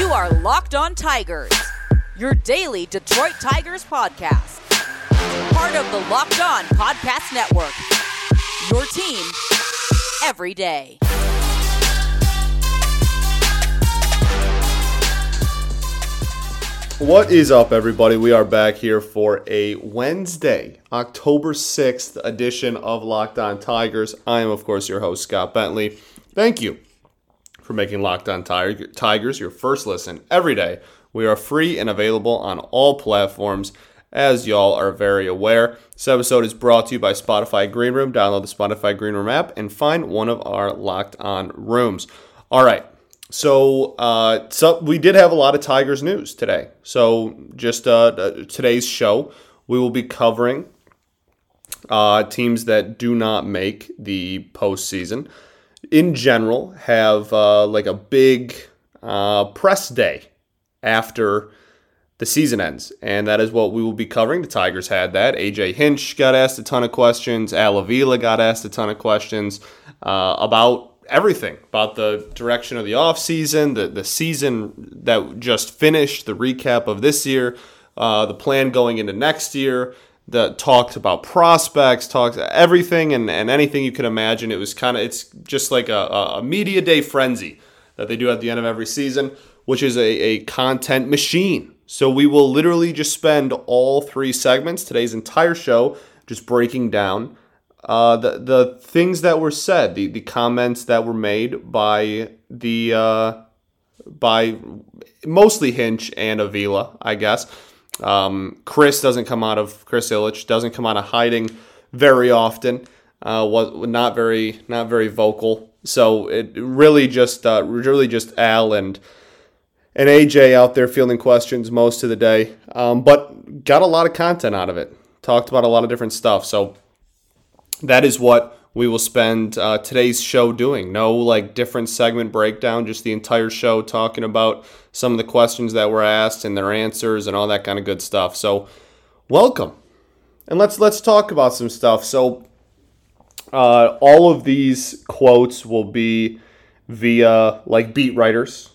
You are Locked On Tigers, your daily Detroit Tigers podcast. Part of the Locked On Podcast Network. Your team every day. What is up, everybody? We are back here for a Wednesday, October 6th edition of Locked On Tigers. I am, of course, your host, Scott Bentley. Thank you for making Locked On Tigers your first listen every day. We are free and available on all platforms, as y'all are very aware. This episode is brought to you by Spotify Green Room. Download the Spotify Green Room app and find one of our Locked On rooms. All right. So, uh, so we did have a lot of Tigers news today. So, just uh, today's show, we will be covering uh, teams that do not make the postseason. In general, have uh, like a big uh, press day after the season ends, and that is what we will be covering. The Tigers had that. AJ Hinch got asked a ton of questions. Al Avila got asked a ton of questions about everything about the direction of the offseason, the, the season that just finished, the recap of this year, uh, the plan going into next year, the talked about prospects, talked everything and, and anything you can imagine. It was kind of it's just like a, a media day frenzy that they do at the end of every season, which is a, a content machine. So we will literally just spend all three segments, today's entire show, just breaking down uh, the the things that were said, the, the comments that were made by the uh, by mostly Hinch and Avila, I guess. Um, Chris doesn't come out of Chris Ilitch doesn't come out of hiding very often. Uh, was not very not very vocal. So it really just uh, really just Al and and AJ out there fielding questions most of the day, um, but got a lot of content out of it. Talked about a lot of different stuff. So that is what we will spend uh, today's show doing. No like different segment breakdown, just the entire show talking about some of the questions that were asked and their answers and all that kind of good stuff. So, welcome, and let's let's talk about some stuff. So, uh, all of these quotes will be via like beat writers.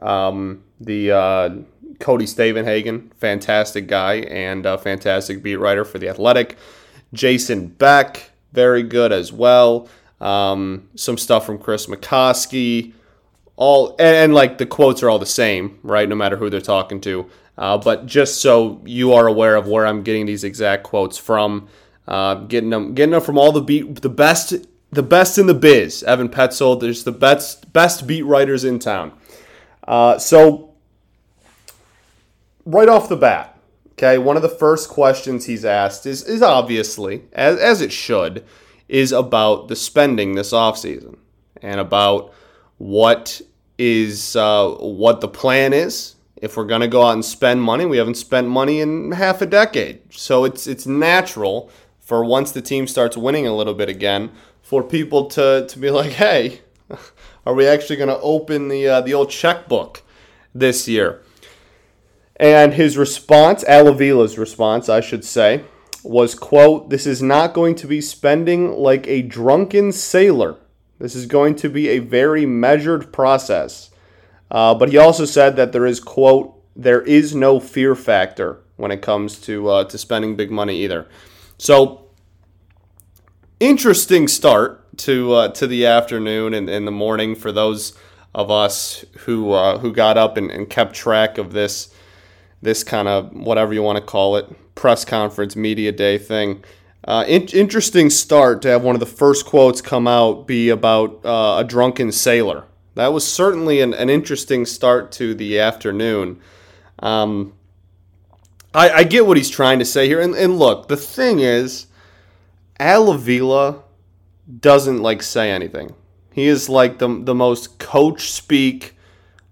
Um, the uh, Cody Stavenhagen, fantastic guy and a fantastic beat writer for the Athletic. Jason Beck very good as well. Um, some stuff from Chris McCosky. All and, and, like the quotes are all the same, right? No matter who they're talking to. Uh, but just so you are aware of where I'm getting these exact quotes from, uh, getting them, getting them from all the beat, the best, the best in the biz. Evan Petzold, there's the best, best beat writers in town. Uh, so right off the bat, Okay, one of the first questions he's asked is, is obviously, as, as it should, is about the spending this offseason and about what is uh, what the plan is. If we're gonna go out and spend money, we haven't spent money in half a decade, so it's it's natural for once the team starts winning a little bit again, for people to to be like, hey, are we actually gonna open the uh, the old checkbook this year? And his response, Al Avila's response, I should say, was, quote, This is not going to be spending like a drunken sailor. This is going to be a very measured process. Uh, but he also said that there is, quote, there is no fear factor when it comes to uh, to spending big money either. So interesting start to uh, to the afternoon and, in the morning for those of us who uh, who got up and, and kept track of this this kind of whatever you want to call it press conference media day thing. Uh, in- interesting start to have one of the first quotes come out be about uh, a drunken sailor. That was certainly an, an interesting start to the afternoon. Um, I, I, get what he's trying to say here. And, and look, the thing is, Al Avila doesn't like say anything. He is like the, the most coach speak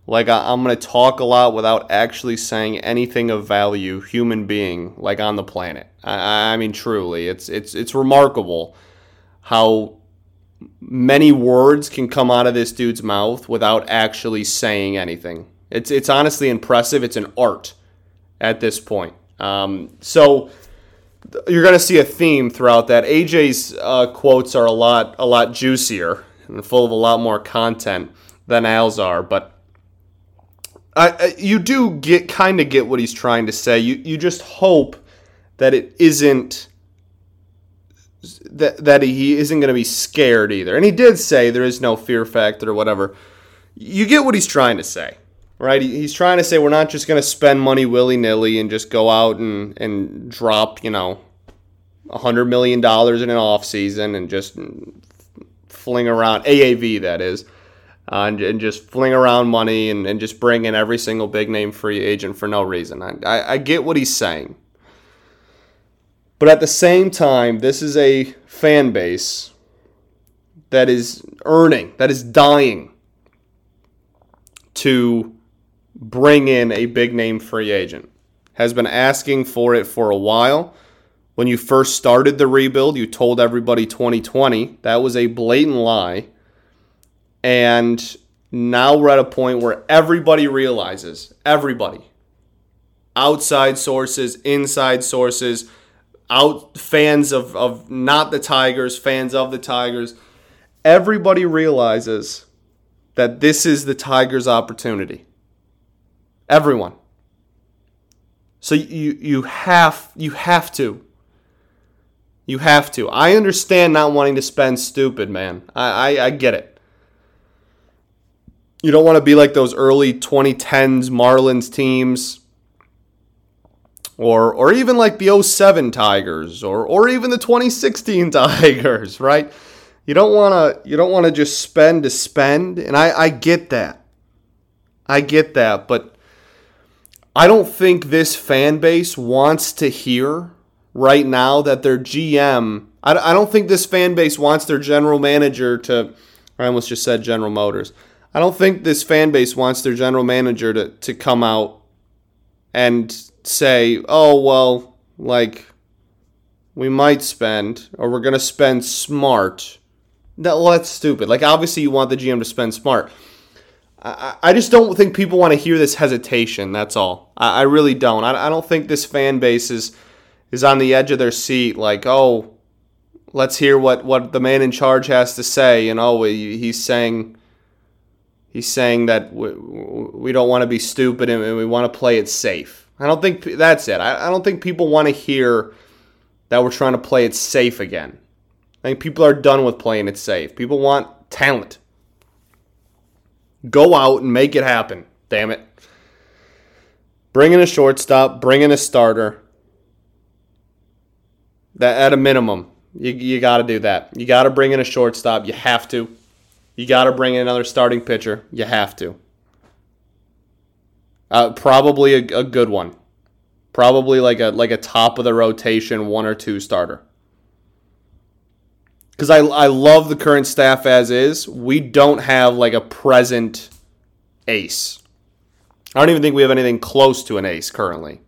like I, am gonna talk a lot without actually saying anything of value, human being, like on the planet. I, I mean, truly, it's it's it's remarkable how many words can come out of this dude's mouth without actually saying anything. It's it's honestly impressive. It's an art at this point. Um, so you're going to see a theme throughout that. AJ's uh, quotes are a lot a lot juicier and full of a lot more content than Al's are, but I, you do get kind of get what he's trying to say. You you just hope that it isn't that that he isn't going to be scared either. And he did say there is no fear factor or whatever. You get what he's trying to say, right? He's trying to say we're not just going to spend money willy nilly and just go out and and drop you know a hundred million dollars in an off season and just fling around AAV that is. Uh, and, and, just fling around money and, and just bring in every single big name free agent for no reason. I, I, I get what he's saying. But at the same time, this is a fan base that is earning, that is dying to bring in a big name free agent. Has been asking for it for a while. When you first started the rebuild, you told everybody 2020. That was a blatant lie. And now we're at a point where everybody realizes, everybody, outside sources, inside sources, out fans of, of not the Tigers, fans of the Tigers, everybody realizes that this is the Tigers' opportunity. Everyone. So you you have you have to. You have to. I understand not wanting to spend stupid, man. I, I, I get it. You don't want to be like those early 2010s Marlins teams or or even like the 07 Tigers or or even the 2016 Tigers, right? You don't want to you don't want to just spend to spend, and I I get that. I get that, but I don't think this fan base wants to hear right now that their GM. I, I don't think this fan base wants their general manager to. I almost just said General Motors. I don't think this fan base wants their general manager to, to come out and say, oh, well, like, we might spend, or we're going to spend smart. That, well, that's stupid. Like, obviously, you want the GM to spend smart. I, I just don't think people want to hear this hesitation. That's all. I, really don't. I, I don't think this fan base is, is on the edge of their seat, like, oh, let's hear what, what the man in charge has to say. And, oh, he's saying he's saying that we, we don't want to be stupid and we want to play it safe. I don't think that's it. I, I don't think people want to hear that we're trying to play it safe again. I think people are done with playing it safe. People want talent. Go out and make it happen. Damn it. Bring in a shortstop, bring in a starter. That at a minimum, you, you got to do that. You got to bring in a shortstop. You have to. You got to bring in another starting pitcher. You have to. Uh, probably a, a good one. Probably like a like a top of the rotation one or two starter. Because I, I love the current staff as is. We don't have like a present ace. I don't even think we have anything close to an ace currently.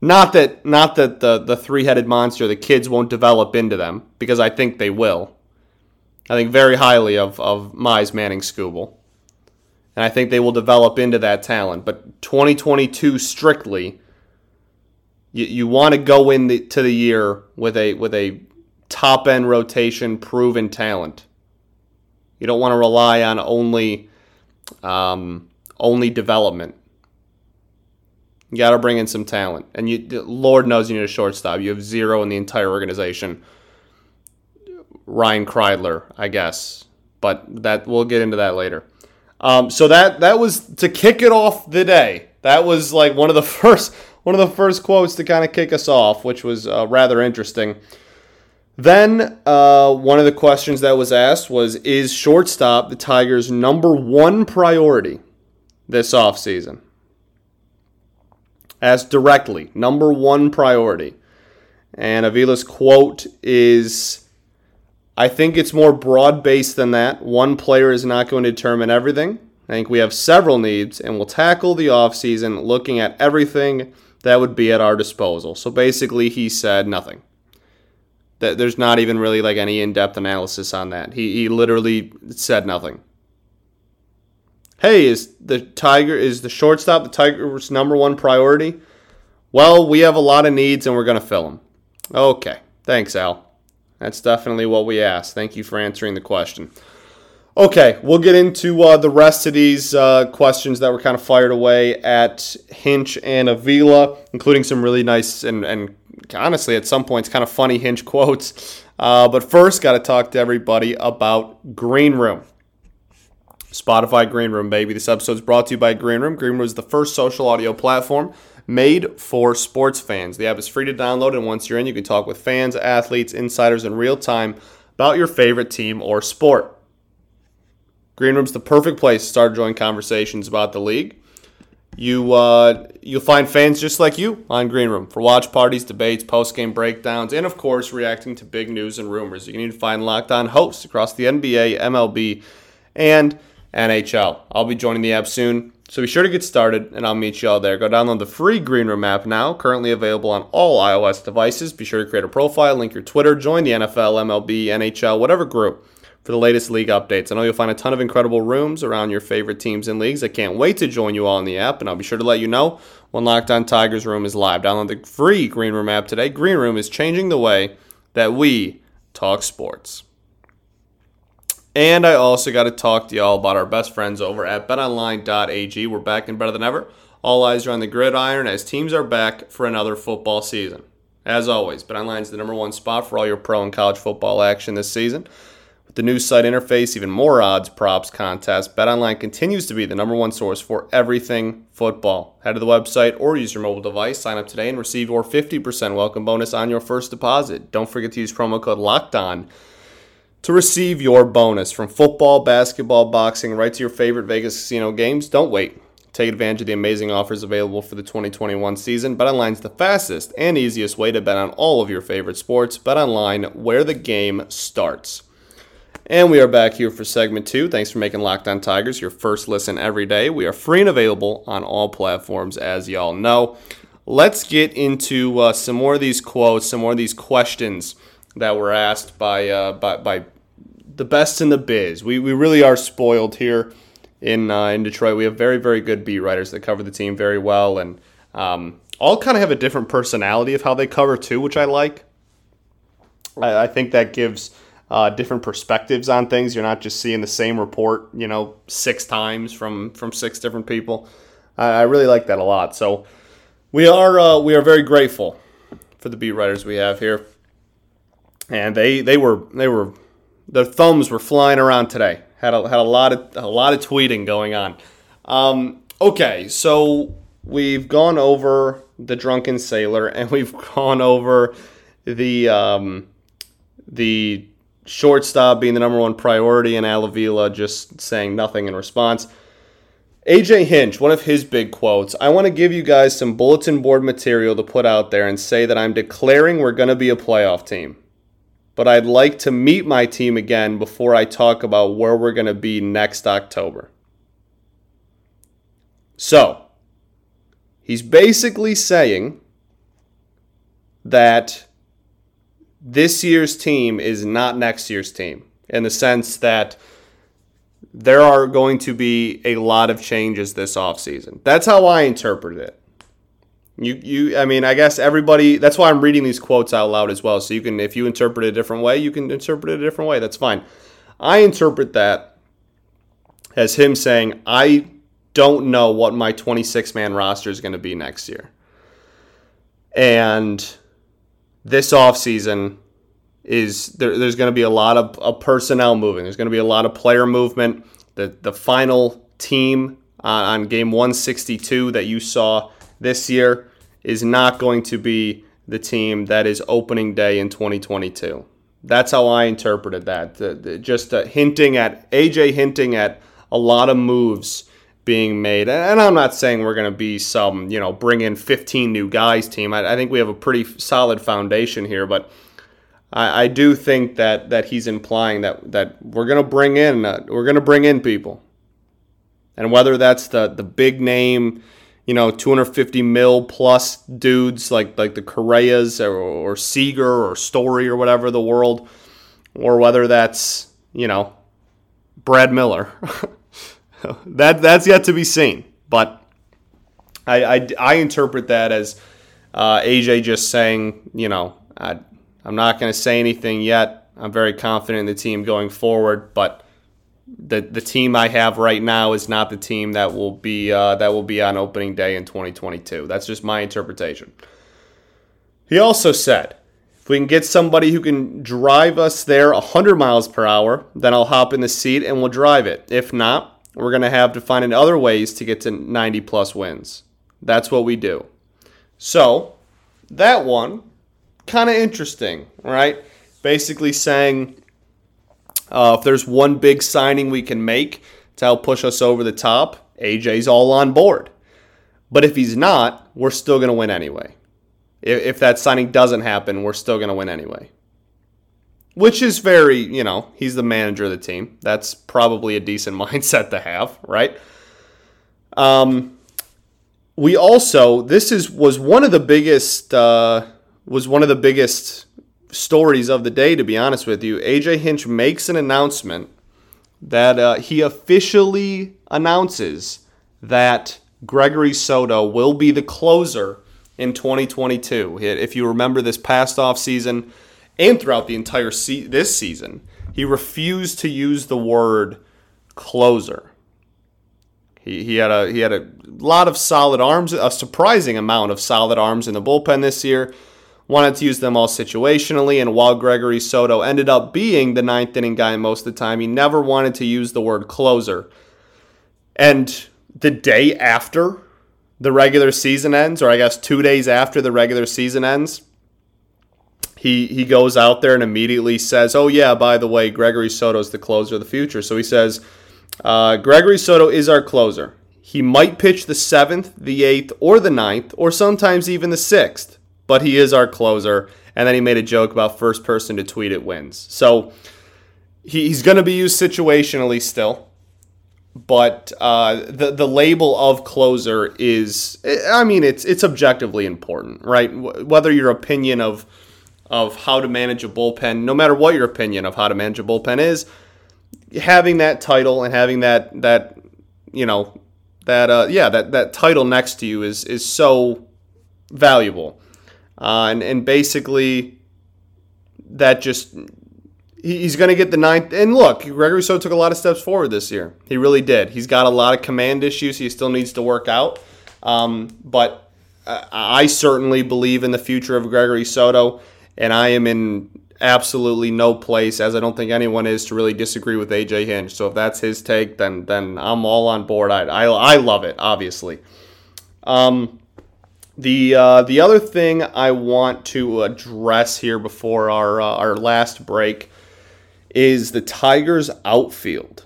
Not that not that the, the three headed monster, the kids won't develop into them, because I think they will. I think very highly of, of Mize Manning Skubal and I think they will develop into that talent. But 2022 strictly, you, you want to go into the year with a with a top end rotation, proven talent. You don't want to rely on only um, only development. You got to bring in some talent, and you, Lord knows you need a shortstop. You have zero in the entire organization. Ryan Kreidler, I guess, but that we'll get into that later. Um, so that that was to kick it off the day. That was like one of the first one of the first quotes to kind of kick us off, which was uh, rather interesting. Then uh, one of the questions that was asked was Is shortstop the Tigers' number one priority this offseason? Asked directly, number one priority. And Avila's quote is I think it's more broad based than that. One player is not going to determine everything. I think we have several needs, and we'll tackle the offseason looking at everything that would be at our disposal. So basically, he said nothing. That there's not even really like any in-depth analysis on that. He he literally said nothing. Hey, is the Tiger is the shortstop the Tigers' number one priority? Well, we have a lot of needs, and we're gonna fill them. Okay, thanks, Al. That's definitely what we asked. Thank you for answering the question. Okay, we'll get into uh, the rest of these uh, questions that were kind of fired away at Hinch and Avila, including some really nice and, and honestly, at some points, kind of funny Hinch quotes. Uh, but first, got to talk to everybody about Green Room. Spotify Green Room, baby. This episode is brought to you by Green Room. Green Room is the first social audio platform made for sports fans. The app is free to download, and once you're in, you can talk with fans, athletes, insiders in real time about your favorite team or sport. Green Room's the perfect place to start joining conversations about the league. You uh, you'll find fans just like you on Green Room for watch parties, debates, post game breakdowns, and of course reacting to big news and rumors. You can even find locked on hosts across the NBA, MLB, and NHL. I'll be joining the app soon, so be sure to get started, and I'll meet you all there. Go download the free Green Room app now, currently available on all iOS devices. Be sure to create a profile, link your Twitter, join the NFL, MLB, NHL, whatever group for the latest league updates. I know you'll find a ton of incredible rooms around your favorite teams and leagues. I can't wait to join you all in the app, and I'll be sure to let you know when Locked On Tigers Room is live. Download the free Green Room app today. Green Room is changing the way that we talk sports. And I also got to talk to y'all about our best friends over at betonline.ag. We're back and better than ever. All eyes are on the gridiron as teams are back for another football season. As always, BetOnline is the number one spot for all your pro and college football action this season. With the new site interface, even more odds, props, contests, BetOnline continues to be the number one source for everything football. Head to the website or use your mobile device, sign up today, and receive your 50% welcome bonus on your first deposit. Don't forget to use promo code LOCKEDON to receive your bonus from football, basketball, boxing, right to your favorite Vegas casino games. Don't wait. Take advantage of the amazing offers available for the 2021 season. BetOnline is the fastest and easiest way to bet on all of your favorite sports. BetOnline, where the game starts. And we are back here for segment two. Thanks for making Locked On Tigers your first listen every day. We are free and available on all platforms, as y'all know. Let's get into uh, some more of these quotes, some more of these questions that were asked by uh, by, by the best in the biz. We, we really are spoiled here in uh, in Detroit. We have very very good beat writers that cover the team very well, and um, all kind of have a different personality of how they cover too, which I like. I, I think that gives uh, different perspectives on things. You're not just seeing the same report, you know, six times from from six different people. I, I really like that a lot. So we are uh, we are very grateful for the beat writers we have here, and they they were they were their thumbs were flying around today. Had a, had a lot of a lot of tweeting going on. Um, okay, so we've gone over the drunken sailor and we've gone over the um, the shortstop being the number one priority, and Al Avila just saying nothing in response. AJ Hinch, one of his big quotes. I want to give you guys some bulletin board material to put out there and say that I'm declaring we're going to be a playoff team. But I'd like to meet my team again before I talk about where we're going to be next October. So, he's basically saying that this year's team is not next year's team in the sense that there are going to be a lot of changes this offseason. That's how I interpret it. You you I mean, I guess everybody that's why I'm reading these quotes out loud as well. So you can if you interpret it a different way, you can interpret it a different way. That's fine. I interpret that as him saying, I don't know what my 26 man roster is going to be next year. And this offseason is there, there's going to be a lot of, of personnel moving. There's going to be a lot of player movement. The, the final team on, on game 162 that you saw this year is not going to be the team that is opening day in 2022. That's how I interpreted that. The, the, just uh, hinting at AJ hinting at a lot of moves being made. And I'm not saying we're going to be some, you know, bring in 15 new guys team. I, I think we have a pretty solid foundation here, but I, I do think that that he's implying that that we're going to bring in uh, we're going to bring in people, and whether that's the the big name, you know, 250 mil plus dudes like like the Correas or, or Seager or Story or whatever the world, or whether that's you know Brad Miller. that that's yet to be seen. But I, I, I interpret that as uh, AJ just saying, you know, I, I'm not going to say anything yet. I'm very confident in the team going forward, but the the team I have right now is not the team that will be uh, that will be on opening day in 2022. That's just my interpretation. He also said, if we can get somebody who can drive us there 100 miles per hour, then I'll hop in the seat and we'll drive it. If not, we're going to have to find other ways to get to 90 plus wins. That's what we do. So, that one, kind of interesting, right? Basically saying uh, if there's one big signing we can make to help push us over the top, AJ's all on board. But if he's not, we're still going to win anyway. If, if that signing doesn't happen, we're still going to win anyway. Which is very, you know, he's the manager of the team. That's probably a decent mindset to have, right? Um, we also this is was one of the biggest uh, was one of the biggest stories of the day. To be honest with you, AJ Hinch makes an announcement that uh, he officially announces that Gregory Soto will be the closer in 2022. If you remember this past off season and throughout the entire se- this season, he refused to use the word closer. He, he had a he had a lot of solid arms, a surprising amount of solid arms in the bullpen this year. Wanted to use them all situationally, and while Gregory Soto ended up being the ninth inning guy most of the time, he never wanted to use the word closer. And the day after the regular season ends, or I guess two days after the regular season ends, he he goes out there and immediately says, "Oh yeah, by the way, Gregory Soto's the closer of the future." So he says uh, Gregory Soto is our closer. He might pitch the seventh, the eighth, or the ninth, or sometimes even the sixth, but he is our closer. And then he made a joke about first person to tweet it wins. So he's going to be used situationally still, but uh, the the label of closer is, I mean, it's it's objectively important, right? Whether your opinion of of how to manage a bullpen, no matter what your opinion of how to manage a bullpen is, having that title and having that that you know that uh, yeah that that title next to you is is so valuable, uh, and and basically that just he's going to get the ninth. And look, Gregory So took a lot of steps forward this year. He really did. He's got a lot of command issues he still needs to work out, um, but I certainly believe in the future of Gregory Soto, and I am in absolutely no place, as I don't think anyone is, to really disagree with AJ Hinch. So if that's his take, then then I'm all on board. I I, I love it, obviously. Um, the uh, the other thing I want to address here before our uh, our last break is the Tigers outfield.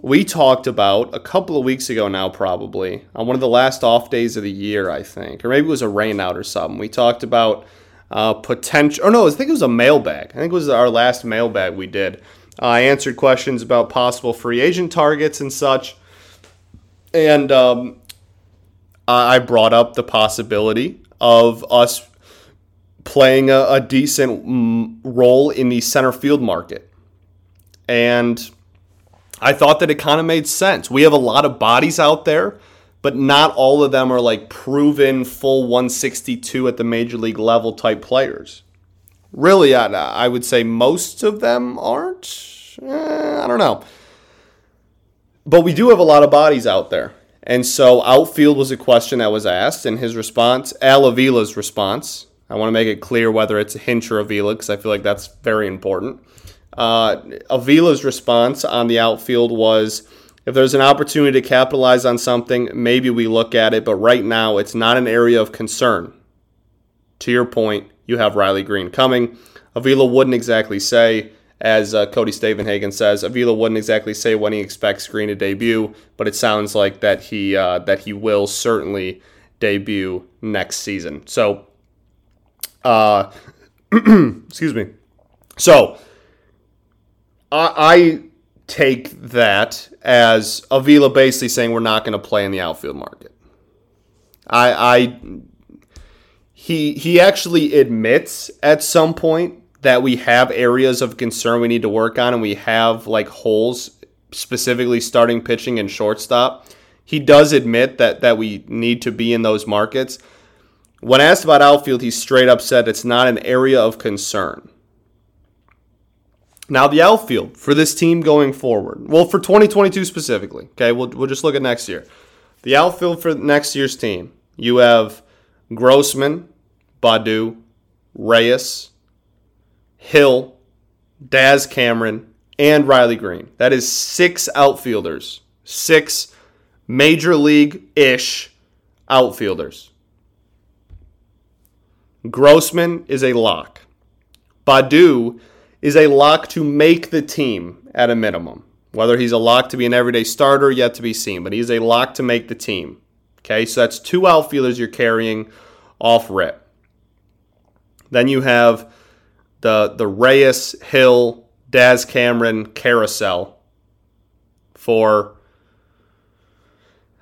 We talked about a couple of weeks ago now, probably on one of the last off days of the year, I think, or maybe it was a rainout or something. We talked about uh, potential. Or no, I think it was a mailbag. I think it was our last mailbag we did. I answered questions about possible free agent targets and such, and um, I brought up the possibility of us playing a, a decent mm, role in the center field market, and I thought that it kind of made sense. We have a lot of bodies out there but not all of them are like proven full 162 at the major league level type players. Really, I, I would say most of them aren't. Eh, I don't know. But we do have a lot of bodies out there. And so outfield was a question that was asked, and his response, Al Avila's response, I want to make it clear whether it's Hinch or Avila because I feel like that's very important. Uh, Avila's response on the outfield was if there's an opportunity to capitalize on something, maybe we look at it, but right now it's not an area of concern. To your point, you have Riley Greene coming. Avila wouldn't exactly say, as uh, Cody Stavenhagen says, Avila wouldn't exactly say when he expects Greene to debut, but it sounds like that he uh, that he will certainly debut next season. So, uh, excuse me. So, I, I take that as Avila basically saying we're not going to play in the outfield market. I, I he he actually admits at some point that we have areas of concern we need to work on and we have like holes specifically starting pitching and shortstop. He does admit that that we need to be in those markets. When asked about outfield, he straight up said it's not an area of concern. Now, the outfield for this team going forward, well, for 2022 specifically, okay, we'll, we'll just look at next year. The outfield for next year's team, you have Grossman, Baddoo, Reyes, Hill, Daz Cameron, and Riley Greene. That is six outfielders, six major league ish outfielders. Grossman is a lock. Baddoo is a lock to make the team at a minimum. Whether he's a lock to be an everyday starter, yet to be seen, but he's a lock to make the team. Okay, so that's two outfielders you're carrying off rip. Then you have the the Reyes, Hill, Daz Cameron carousel for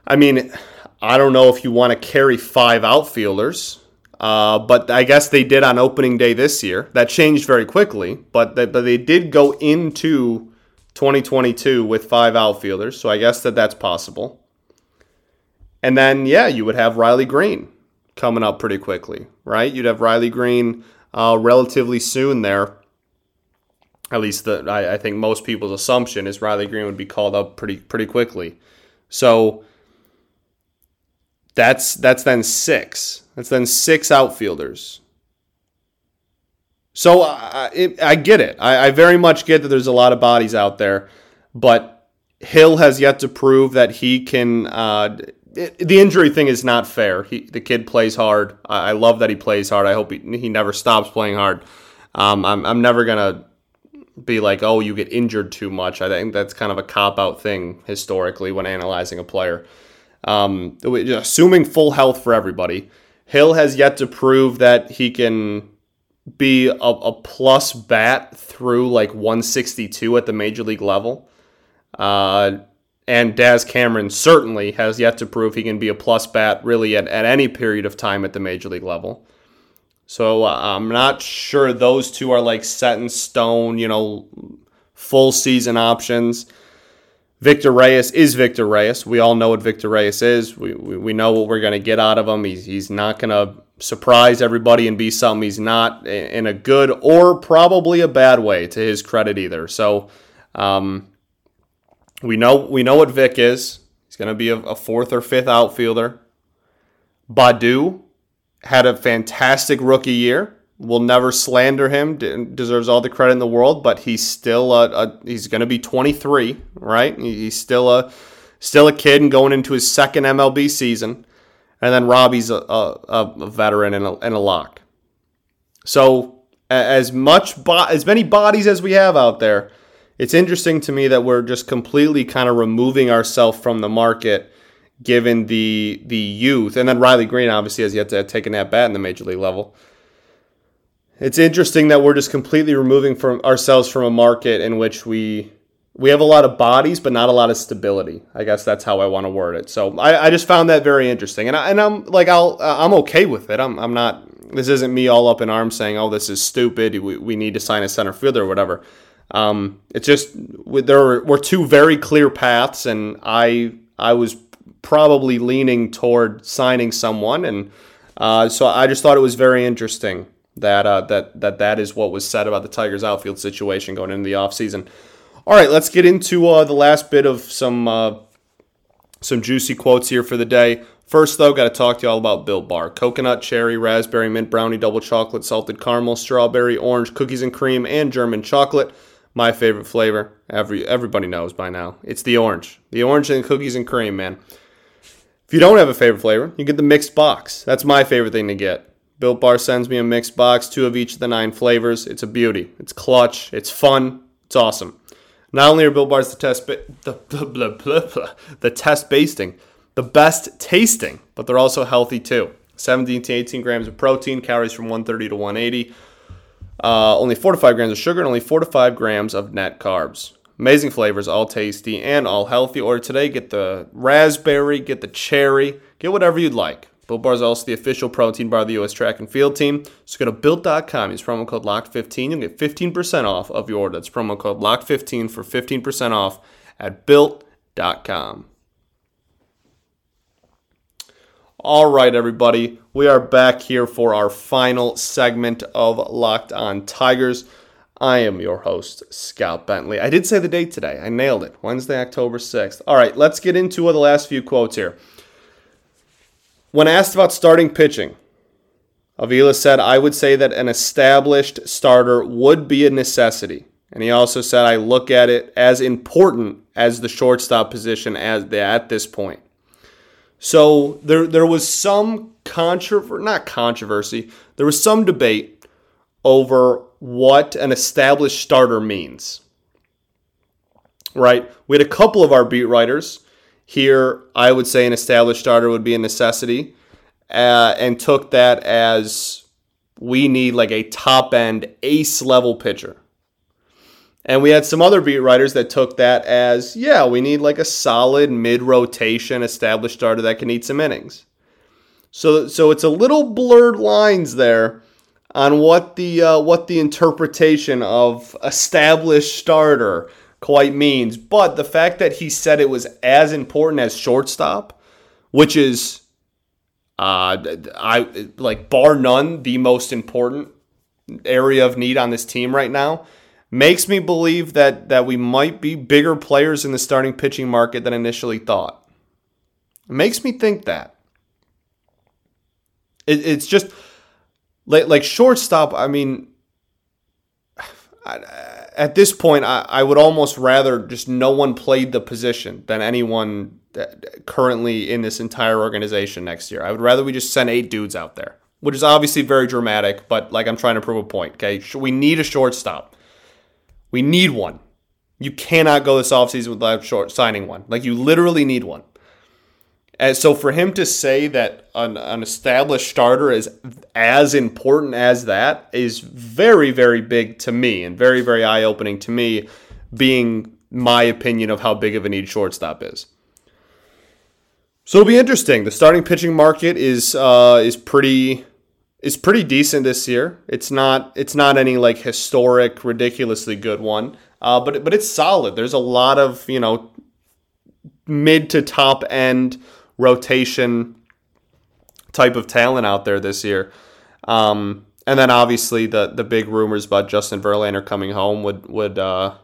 I mean, I don't know if you want to carry five outfielders. Uh, but I guess they did on opening day this year. That changed very quickly, but they, but they did go into 2022 with five outfielders, so I guess that that's possible. And then, yeah, you would have Riley Greene coming up pretty quickly, right? You'd have Riley Greene uh, relatively soon there. At least the, I, I think most people's assumption is Riley Greene would be called up pretty pretty quickly. So that's that's then six. That's then six outfielders. So I, it, I get it. I, I very much get that there's a lot of bodies out there, but Hill has yet to prove that he can. Uh, it, the injury thing is not fair. He, the kid plays hard. I, I, love that he plays hard. I hope he, he never stops playing hard. Um, I'm, I'm never gonna be like, oh, you get injured too much. I think that's kind of a cop out thing historically when analyzing a player. Um, assuming full health for everybody, Hill has yet to prove that he can be a, a plus bat through like 162 at the major league level. Uh, and Daz Cameron certainly has yet to prove he can be a plus bat really at, at any period of time at the major league level. So uh, I'm not sure those two are like set in stone, you know, full season options. Victor Reyes is Victor Reyes. We all know what Victor Reyes is. We, we, we know what we're going to get out of him. He's, he's not going to surprise everybody and be something he's not in a good or probably a bad way to his credit either. So um, we know we know what Vic is. He's going to be a, a fourth or fifth outfielder. Baddoo had a fantastic rookie year We'll never slander him. Deserves all the credit in the world, but he's still a, a he's going to be 23, right? He's still a still a kid and going into his second MLB season. And then Robbie's a, a, a veteran and a, and a lock. So as much bo- as many bodies as we have out there, it's interesting to me that we're just completely kind of removing ourselves from the market given the the youth. And then Riley Greene obviously has yet to take a at bat in the major league level. It's interesting that we're just completely removing from ourselves from a market in which we we have a lot of bodies but not a lot of stability. I guess that's how i want to word it. So i, I just found that very interesting. And, I, and i'm like i'll i'm okay with it. I'm, I'm not this isn't me all up in arms saying oh this is stupid. We, we need to sign a center fielder or whatever um, it's just there were two very clear paths and i i was probably leaning toward signing someone and uh, so i just thought it was very interesting that uh, that that that is what was said about the Tigers outfield situation going into the offseason. All right, let's get into uh, the last bit of some uh, some juicy quotes here for the day. First, though, got to talk to you all about Built Bar. Coconut, cherry, raspberry, mint brownie, double chocolate, salted caramel, strawberry, orange, cookies and cream, and German chocolate. My favorite flavor. Every everybody knows by now. It's the orange. The orange and cookies and cream, man. If you don't have a favorite flavor, you get the mixed box. That's my favorite thing to get. Built Bar sends me a mixed box, two of each of the nine flavors. It's a beauty. It's clutch. It's fun. It's awesome. Not only are Built Bars the test ba- the, blah, blah, blah, the test basting, the best tasting, but they're also healthy too. 17 to 18 grams of protein, calories from 130 to 180. Uh, only 4 to 5 grams of sugar and only 4 to 5 grams of net carbs. Amazing flavors, all tasty and all healthy. Order today, get the raspberry, get the cherry, get whatever you'd like. Built Bar is also the official protein bar of the U.S. track and field team. So go to built.com, use promo code LOCK15. You'll get 15% off of your order. That's promo code LOCK15 for 15% off at built.com. All right, everybody. We are back here for our final segment of Locked On Tigers. I am your host, Scott Bentley. I did say the date today. I nailed it. Wednesday, October 6th. All right, let's get into the last few quotes here. When asked about starting pitching, Avila said, I would say that an established starter would be a necessity. And he also said, I look at it as important as the shortstop position as at this point. So there there was some controversy, not controversy, there was some debate over what an established starter means. Right? We had a couple of our beat writers here. I would say an established starter would be a necessity, uh, and took that as we need like a top end ace level pitcher. And we had some other beat writers that took that as, yeah, we need like a solid mid rotation established starter that can eat some innings. So, so it's a little blurred lines there on what the uh, what the interpretation of established starter quite means. But the fact that he said it was as important as shortstop, which is, uh, I like bar none the most important area of need on this team right now makes me believe that that we might be bigger players in the starting pitching market than initially thought. It makes me think that. It, it's just like, like shortstop. I mean, at this point, I, I would almost rather just no one played the position than anyone currently in this entire organization next year. I would rather we just send eight dudes out there, which is obviously very dramatic, but like I'm trying to prove a point. Okay, we need a shortstop. We need one. You cannot go this offseason without short signing one. Like you literally need one. And so for him to say that an, an established starter is as important as that is very, very big to me and very, very eye opening to me, being my opinion of how big of a need shortstop is. So it'll be interesting. The starting pitching market is uh, is pretty is pretty decent this year. It's not it's not any like historic, ridiculously good one, uh, but but it's solid. There's a lot of you know mid to top end rotation type of talent out there this year. Um, and then obviously the the big rumors about Justin Verlander coming home would would uh,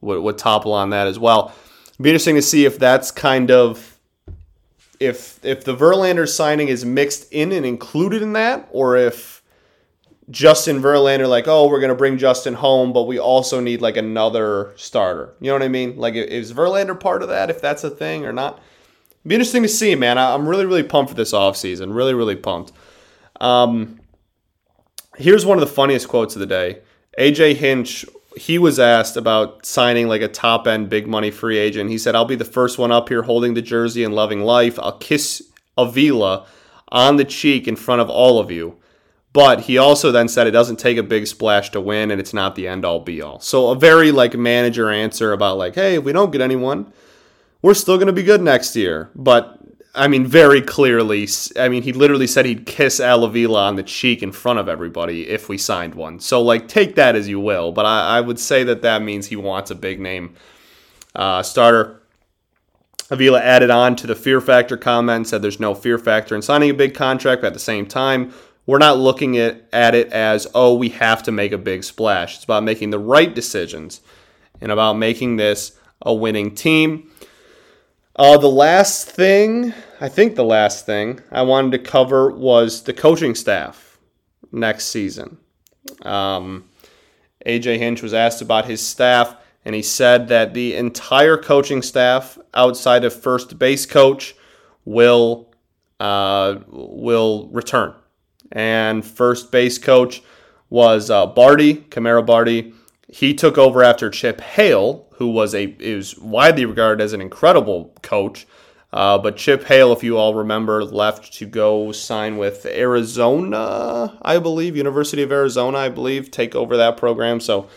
would, would topple on that as well. It'd be interesting to see if that's kind of if if the Verlander signing is mixed in and included in that, or if Justin Verlander like, oh, we're gonna bring Justin home, but we also need like another starter. You know what I mean? Like, is Verlander part of that? If that's a thing or not? It'd be interesting to see, man. I'm really really pumped for this offseason. Really really pumped. Um, here's one of the funniest quotes of the day. AJ Hinch he was asked about signing like a top end big money free agent. He said, I'll be the first one up here holding the jersey and loving life. I'll kiss Avila on the cheek in front of all of you. But he also then said it doesn't take a big splash to win and it's not the end all be all. So a very like manager answer about like, hey, if we don't get anyone, we're still going to be good next year. But I mean, very clearly. I mean, he literally said he'd kiss Al Avila on the cheek in front of everybody if we signed one. So, like, take that as you will. But I, I would say that that means he wants a big name uh, starter. Avila added on to the fear factor comment, said there's no fear factor in signing a big contract, but at the same time, we're not looking at, at it as, oh, we have to make a big splash. It's about making the right decisions and about making this a winning team. Uh, the last thing, I think the last thing I wanted to cover was the coaching staff next season. Um, AJ Hinch was asked about his staff, and he said that the entire coaching staff, outside of first base coach, will uh, will return. And first base coach was uh, Bartee, Kimera Bartee. He took over after Chip Hale, who was a is widely regarded as an incredible coach. Uh, but Chip Hale, if you all remember, left to go sign with Arizona, I believe, University of Arizona, I believe, take over that program. So,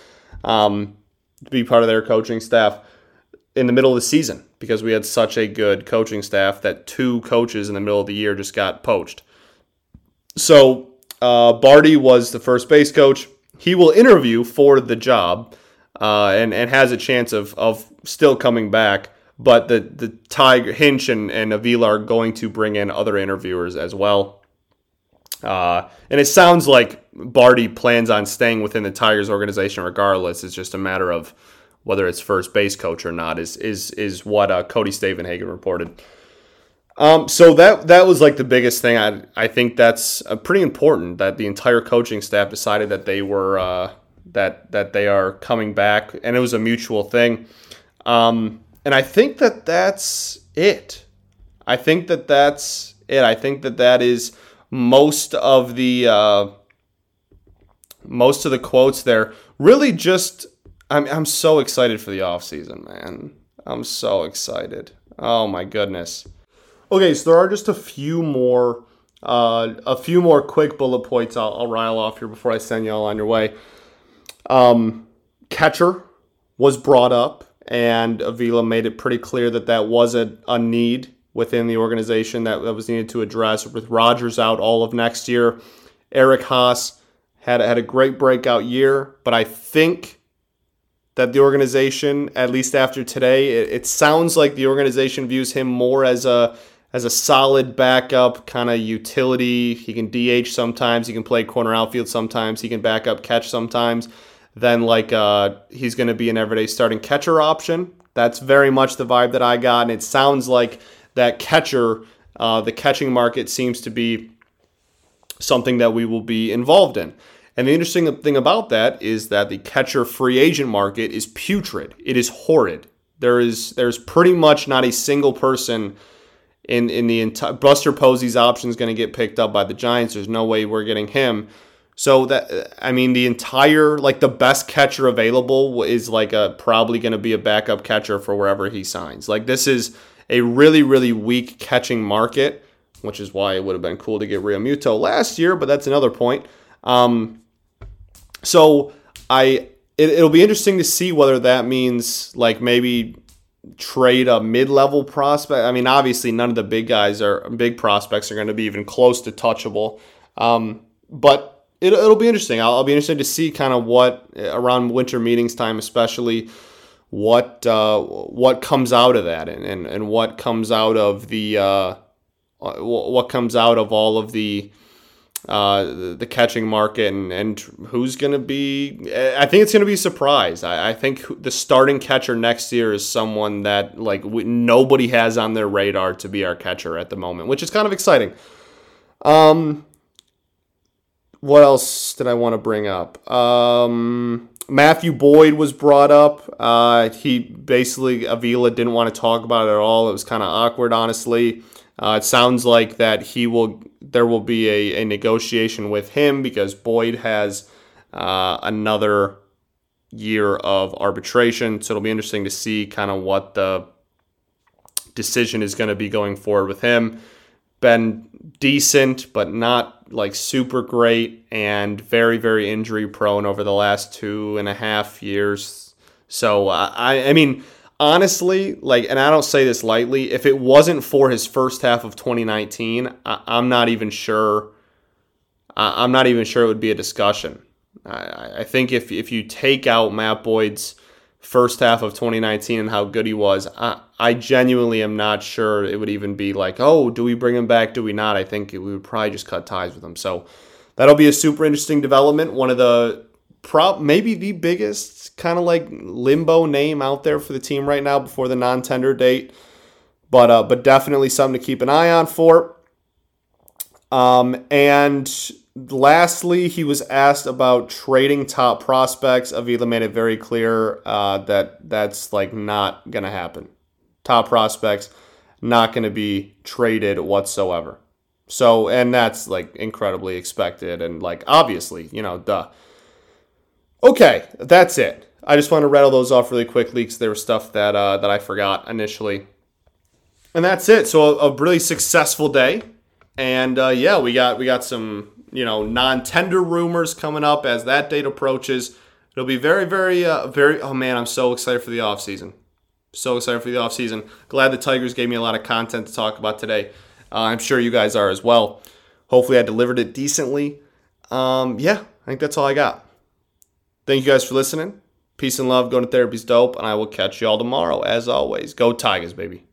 um, to be part of their coaching staff in the middle of the season because we had such a good coaching staff that two coaches in the middle of the year just got poached. So, uh, Bartee was the first base coach. He will interview for the job uh, and and has a chance of of still coming back. But the the Tiger Hinch and, and Avila are going to bring in other interviewers as well. Uh, and it sounds like Bartee plans on staying within the Tigers organization regardless. It's just a matter of whether it's first base coach or not. Is is is what uh, Cody Stavenhagen reported. Um, so that that was like the biggest thing. I I think that's uh, pretty important that the entire coaching staff decided that they were uh, that that they are coming back, and it was a mutual thing. Um, and I think that that's it. I think that that's it. I think that that is most of the uh, most of the quotes there. Really, just I'm I'm so excited for the off season, man. I'm so excited. Oh my goodness. Okay, so there are just a few more uh, a few more quick bullet points I'll, I'll rile off here before I send y'all on your way. Um, catcher was brought up, and Avila made it pretty clear that that was a, a need within the organization that, that was needed to address. With Rogers out all of next year, Eric Haase had had a great breakout year, but I think that the organization, at least after today, it, it sounds like the organization views him more as a as a solid backup kind of utility. He can DH sometimes, he can play corner outfield sometimes, he can back up catch sometimes. Then like uh, he's going to be an everyday starting catcher option. That's very much the vibe that I got, and it sounds like that catcher, uh, the catching market seems to be something that we will be involved in. And the interesting thing about that is that the catcher free agent market is putrid. It is horrid. There is there's pretty much not a single person in in the entire Buster Posey's option is going to get picked up by the Giants. There's no way we're getting him. So that I mean the entire like the best catcher available is like a probably going to be a backup catcher for wherever he signs. Like this is a really, really weak catching market, which is why it would have been cool to get Realmuto last year, but that's another point. Um, so I it, it'll be interesting to see whether that means like maybe trade a mid-level prospect. I mean, obviously none of the big guys are big prospects are going to be even close to touchable. Um, but it, it'll be interesting. I'll, I'll be interested to see kind of what around winter meetings time, especially what uh, what comes out of that and, and, and what comes out of the uh, what comes out of all of the uh, the catching market and, and who's going to be I think it's going to be a surprise. I, I, think the starting catcher next year is someone that like we, nobody has on their radar to be our catcher at the moment, which is kind of exciting. Um, what else did I want to bring up? Um, Matthew Boyd was brought up. Uh, he basically Avila didn't want to talk about it at all. It was kind of awkward, honestly. Uh, it sounds like that he will there will be a, a negotiation with him because Boyd has uh, another year of arbitration. So it'll be interesting to see kind of what the decision is going to be going forward with him. Been decent, but not like super great, and very, very injury prone over the last two and a half years. So uh, I, I mean, honestly, like, and I don't say this lightly, if it wasn't for his first half of 2019, I, am not even sure. I, I'm not even sure it would be a discussion. I, I think if if you take out Matt Boyd's first half of 2019 and how good he was, I, I genuinely am not sure it would even be like, oh, do we bring him back? Do we not? I think we would probably just cut ties with him. So that'll be a super interesting development. One of the prop, maybe the biggest kind of like limbo name out there for the team right now before the non-tender date. But uh, but definitely something to keep an eye on for. Um, and lastly, he was asked about trading top prospects. Avila made it very clear uh, that that's like not going to happen. Top prospects not going to be traded whatsoever. So, and that's like incredibly expected and like obviously, you know, duh. Okay, that's it. I just want to rattle those off really quickly because there was stuff that uh, that I forgot initially. And that's it. So a, a really successful day, and uh, yeah, we got we got some you know, non-tender rumors coming up as that date approaches. It'll be very, very, uh, very. Oh man, I'm so excited for the off season. So excited for the off season. Glad the Tigers gave me a lot of content to talk about today. Uh, I'm sure you guys are as well. Hopefully, I delivered it decently. Um, yeah, I think that's all I got. Thank you guys for listening. Peace and love. Going to therapy's dope, and I will catch you all tomorrow. As always, go Tigers, baby.